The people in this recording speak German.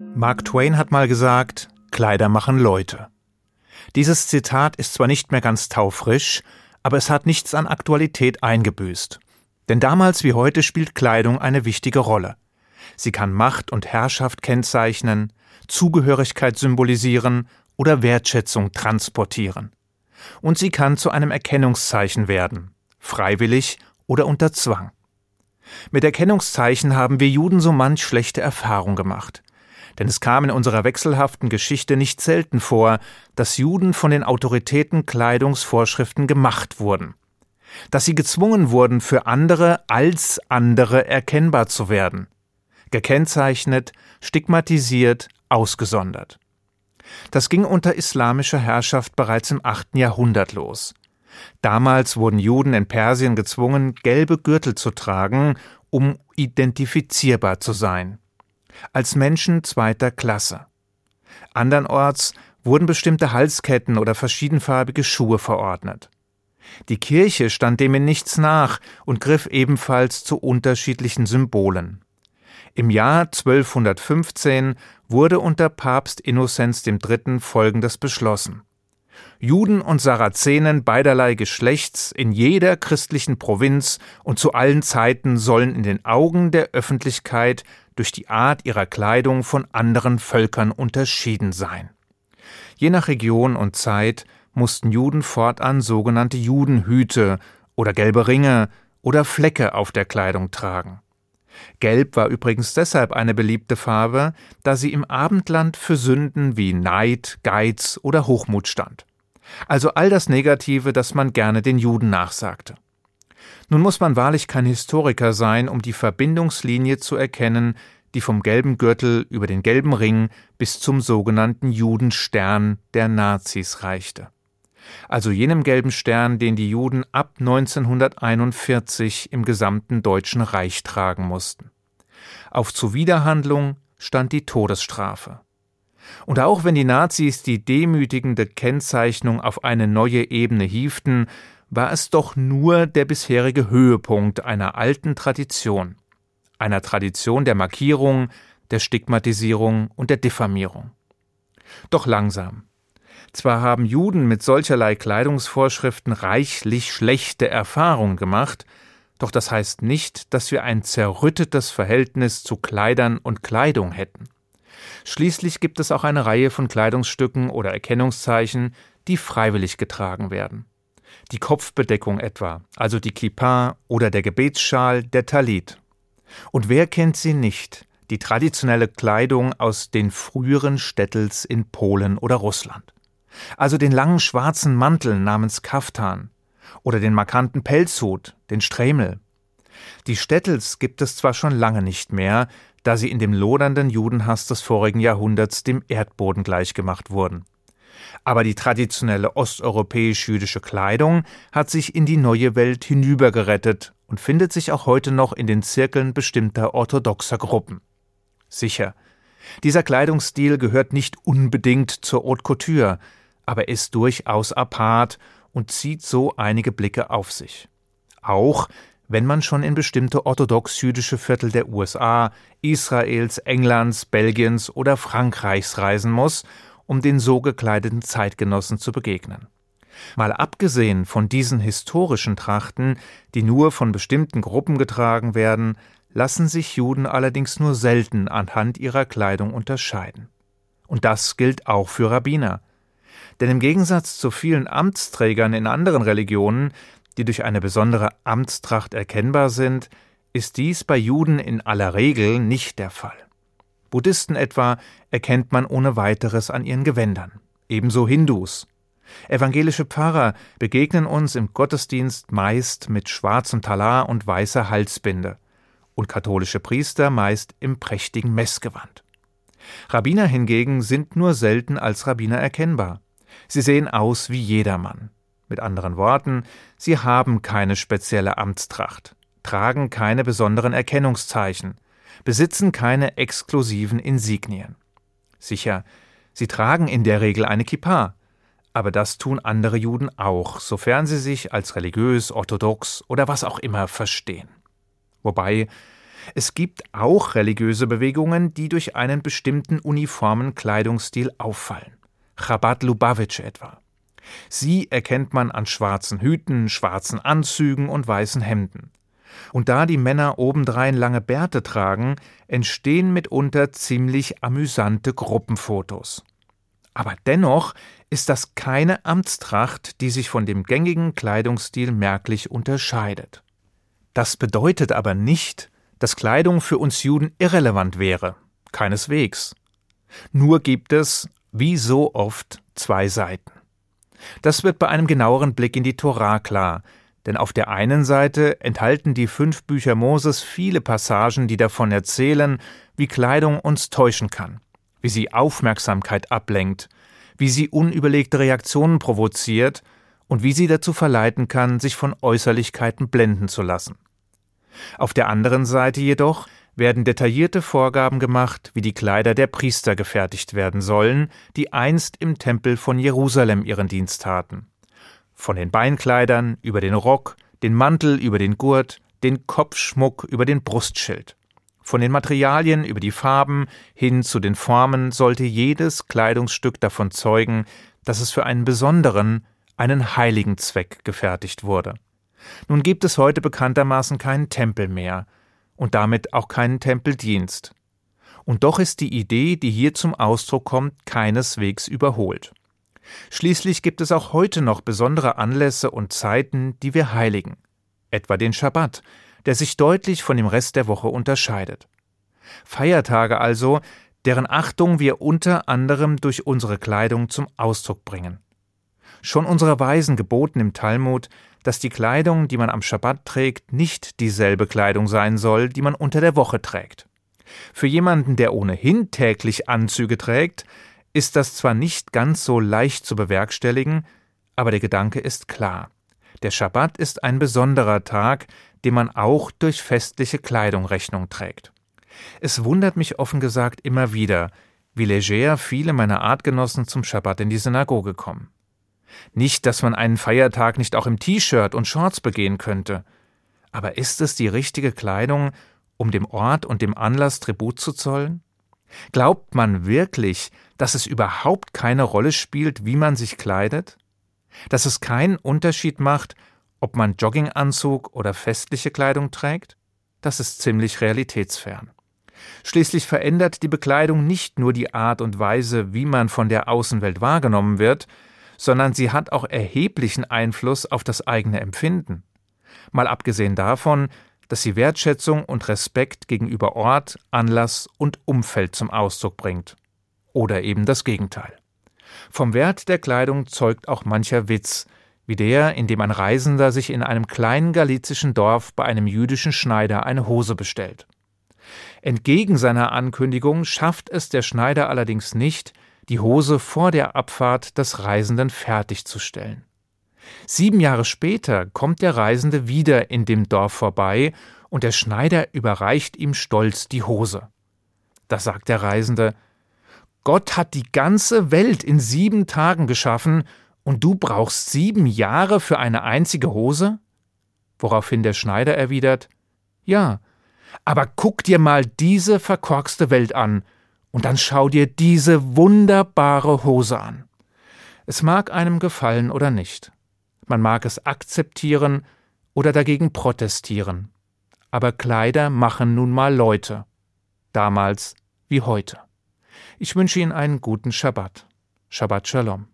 Mark Twain hat mal gesagt, Kleider machen Leute. Dieses Zitat ist zwar nicht mehr ganz taufrisch, aber es hat nichts an Aktualität eingebüßt. Denn damals wie heute spielt Kleidung eine wichtige Rolle. Sie kann Macht und Herrschaft kennzeichnen, Zugehörigkeit symbolisieren oder Wertschätzung transportieren. Und sie kann zu einem Erkennungszeichen werden, freiwillig oder unter Zwang. Mit Erkennungszeichen haben wir Juden so manch schlechte Erfahrung gemacht. Denn es kam in unserer wechselhaften Geschichte nicht selten vor, dass Juden von den Autoritäten Kleidungsvorschriften gemacht wurden. Dass sie gezwungen wurden, für andere als andere erkennbar zu werden. Gekennzeichnet, stigmatisiert, ausgesondert. Das ging unter islamischer Herrschaft bereits im 8. Jahrhundert los. Damals wurden Juden in Persien gezwungen, gelbe Gürtel zu tragen, um identifizierbar zu sein. Als Menschen zweiter Klasse. Andernorts wurden bestimmte Halsketten oder verschiedenfarbige Schuhe verordnet. Die Kirche stand dem in nichts nach und griff ebenfalls zu unterschiedlichen Symbolen. Im Jahr 1215 wurde unter Papst Innozenz III. folgendes beschlossen. Juden und Sarazenen beiderlei Geschlechts in jeder christlichen Provinz und zu allen Zeiten sollen in den Augen der Öffentlichkeit durch die Art ihrer Kleidung von anderen Völkern unterschieden sein. Je nach Region und Zeit mussten Juden fortan sogenannte Judenhüte oder gelbe Ringe oder Flecke auf der Kleidung tragen. Gelb war übrigens deshalb eine beliebte Farbe, da sie im Abendland für Sünden wie Neid, Geiz oder Hochmut stand. Also all das Negative, das man gerne den Juden nachsagte. Nun muss man wahrlich kein Historiker sein, um die Verbindungslinie zu erkennen, die vom gelben Gürtel über den gelben Ring bis zum sogenannten Judenstern der Nazis reichte also jenem gelben Stern, den die Juden ab 1941 im gesamten Deutschen Reich tragen mussten. Auf Zuwiderhandlung stand die Todesstrafe. Und auch wenn die Nazis die demütigende Kennzeichnung auf eine neue Ebene hieften, war es doch nur der bisherige Höhepunkt einer alten Tradition, einer Tradition der Markierung, der Stigmatisierung und der Diffamierung. Doch langsam, zwar haben Juden mit solcherlei Kleidungsvorschriften reichlich schlechte Erfahrungen gemacht, doch das heißt nicht, dass wir ein zerrüttetes Verhältnis zu Kleidern und Kleidung hätten. Schließlich gibt es auch eine Reihe von Kleidungsstücken oder Erkennungszeichen, die freiwillig getragen werden. Die Kopfbedeckung etwa, also die Kippa oder der Gebetsschal, der Talit. Und wer kennt sie nicht, die traditionelle Kleidung aus den früheren Städtels in Polen oder Russland? also den langen schwarzen Mantel namens Kaftan oder den markanten Pelzhut, den Stremel. Die Städtels gibt es zwar schon lange nicht mehr, da sie in dem lodernden Judenhass des vorigen Jahrhunderts dem Erdboden gleichgemacht wurden. Aber die traditionelle osteuropäisch-jüdische Kleidung hat sich in die neue Welt hinübergerettet und findet sich auch heute noch in den Zirkeln bestimmter orthodoxer Gruppen. Sicher, dieser Kleidungsstil gehört nicht unbedingt zur Haute Couture, aber ist durchaus apart und zieht so einige Blicke auf sich. Auch wenn man schon in bestimmte orthodox-jüdische Viertel der USA, Israels, Englands, Belgiens oder Frankreichs reisen muss, um den so gekleideten Zeitgenossen zu begegnen. Mal abgesehen von diesen historischen Trachten, die nur von bestimmten Gruppen getragen werden, lassen sich Juden allerdings nur selten anhand ihrer Kleidung unterscheiden. Und das gilt auch für Rabbiner. Denn im Gegensatz zu vielen Amtsträgern in anderen Religionen, die durch eine besondere Amtstracht erkennbar sind, ist dies bei Juden in aller Regel nicht der Fall. Buddhisten etwa erkennt man ohne weiteres an ihren Gewändern, ebenso Hindus. Evangelische Pfarrer begegnen uns im Gottesdienst meist mit schwarzem Talar und weißer Halsbinde und katholische Priester meist im prächtigen Messgewand. Rabbiner hingegen sind nur selten als Rabbiner erkennbar. Sie sehen aus wie jedermann. Mit anderen Worten, sie haben keine spezielle Amtstracht, tragen keine besonderen Erkennungszeichen, besitzen keine exklusiven Insignien. Sicher, sie tragen in der Regel eine Kippa, aber das tun andere Juden auch, sofern sie sich als religiös, orthodox oder was auch immer verstehen. Wobei, Es gibt auch religiöse Bewegungen, die durch einen bestimmten uniformen Kleidungsstil auffallen. Chabad Lubavitch etwa. Sie erkennt man an schwarzen Hüten, schwarzen Anzügen und weißen Hemden. Und da die Männer obendrein lange Bärte tragen, entstehen mitunter ziemlich amüsante Gruppenfotos. Aber dennoch ist das keine Amtstracht, die sich von dem gängigen Kleidungsstil merklich unterscheidet. Das bedeutet aber nicht, dass Kleidung für uns Juden irrelevant wäre. Keineswegs. Nur gibt es, wie so oft, zwei Seiten. Das wird bei einem genaueren Blick in die Torah klar, denn auf der einen Seite enthalten die fünf Bücher Moses viele Passagen, die davon erzählen, wie Kleidung uns täuschen kann, wie sie Aufmerksamkeit ablenkt, wie sie unüberlegte Reaktionen provoziert und wie sie dazu verleiten kann, sich von Äußerlichkeiten blenden zu lassen. Auf der anderen Seite jedoch werden detaillierte Vorgaben gemacht, wie die Kleider der Priester gefertigt werden sollen, die einst im Tempel von Jerusalem ihren Dienst taten. Von den Beinkleidern über den Rock, den Mantel über den Gurt, den Kopfschmuck über den Brustschild. Von den Materialien über die Farben hin zu den Formen sollte jedes Kleidungsstück davon zeugen, dass es für einen besonderen, einen heiligen Zweck gefertigt wurde. Nun gibt es heute bekanntermaßen keinen Tempel mehr und damit auch keinen Tempeldienst. Und doch ist die Idee, die hier zum Ausdruck kommt, keineswegs überholt. Schließlich gibt es auch heute noch besondere Anlässe und Zeiten, die wir heiligen, etwa den Schabbat, der sich deutlich von dem Rest der Woche unterscheidet. Feiertage also, deren Achtung wir unter anderem durch unsere Kleidung zum Ausdruck bringen. Schon unsere Weisen geboten im Talmud, dass die Kleidung, die man am Schabbat trägt, nicht dieselbe Kleidung sein soll, die man unter der Woche trägt. Für jemanden, der ohnehin täglich Anzüge trägt, ist das zwar nicht ganz so leicht zu bewerkstelligen, aber der Gedanke ist klar. Der Schabbat ist ein besonderer Tag, dem man auch durch festliche Kleidung Rechnung trägt. Es wundert mich offen gesagt immer wieder, wie leger viele meiner Artgenossen zum Schabbat in die Synagoge kommen. Nicht, dass man einen Feiertag nicht auch im T-Shirt und Shorts begehen könnte. Aber ist es die richtige Kleidung, um dem Ort und dem Anlass Tribut zu zollen? Glaubt man wirklich, dass es überhaupt keine Rolle spielt, wie man sich kleidet? Dass es keinen Unterschied macht, ob man Jogginganzug oder festliche Kleidung trägt? Das ist ziemlich realitätsfern. Schließlich verändert die Bekleidung nicht nur die Art und Weise, wie man von der Außenwelt wahrgenommen wird, sondern sie hat auch erheblichen Einfluss auf das eigene Empfinden. Mal abgesehen davon, dass sie Wertschätzung und Respekt gegenüber Ort, Anlass und Umfeld zum Ausdruck bringt. Oder eben das Gegenteil. Vom Wert der Kleidung zeugt auch mancher Witz, wie der, in dem ein Reisender sich in einem kleinen galizischen Dorf bei einem jüdischen Schneider eine Hose bestellt. Entgegen seiner Ankündigung schafft es der Schneider allerdings nicht, die Hose vor der Abfahrt des Reisenden fertigzustellen. Sieben Jahre später kommt der Reisende wieder in dem Dorf vorbei und der Schneider überreicht ihm stolz die Hose. Da sagt der Reisende Gott hat die ganze Welt in sieben Tagen geschaffen und du brauchst sieben Jahre für eine einzige Hose? Woraufhin der Schneider erwidert Ja, aber guck dir mal diese verkorkste Welt an, und dann schau dir diese wunderbare Hose an. Es mag einem gefallen oder nicht. Man mag es akzeptieren oder dagegen protestieren. Aber Kleider machen nun mal Leute. Damals wie heute. Ich wünsche Ihnen einen guten Schabbat. Shabbat Shalom.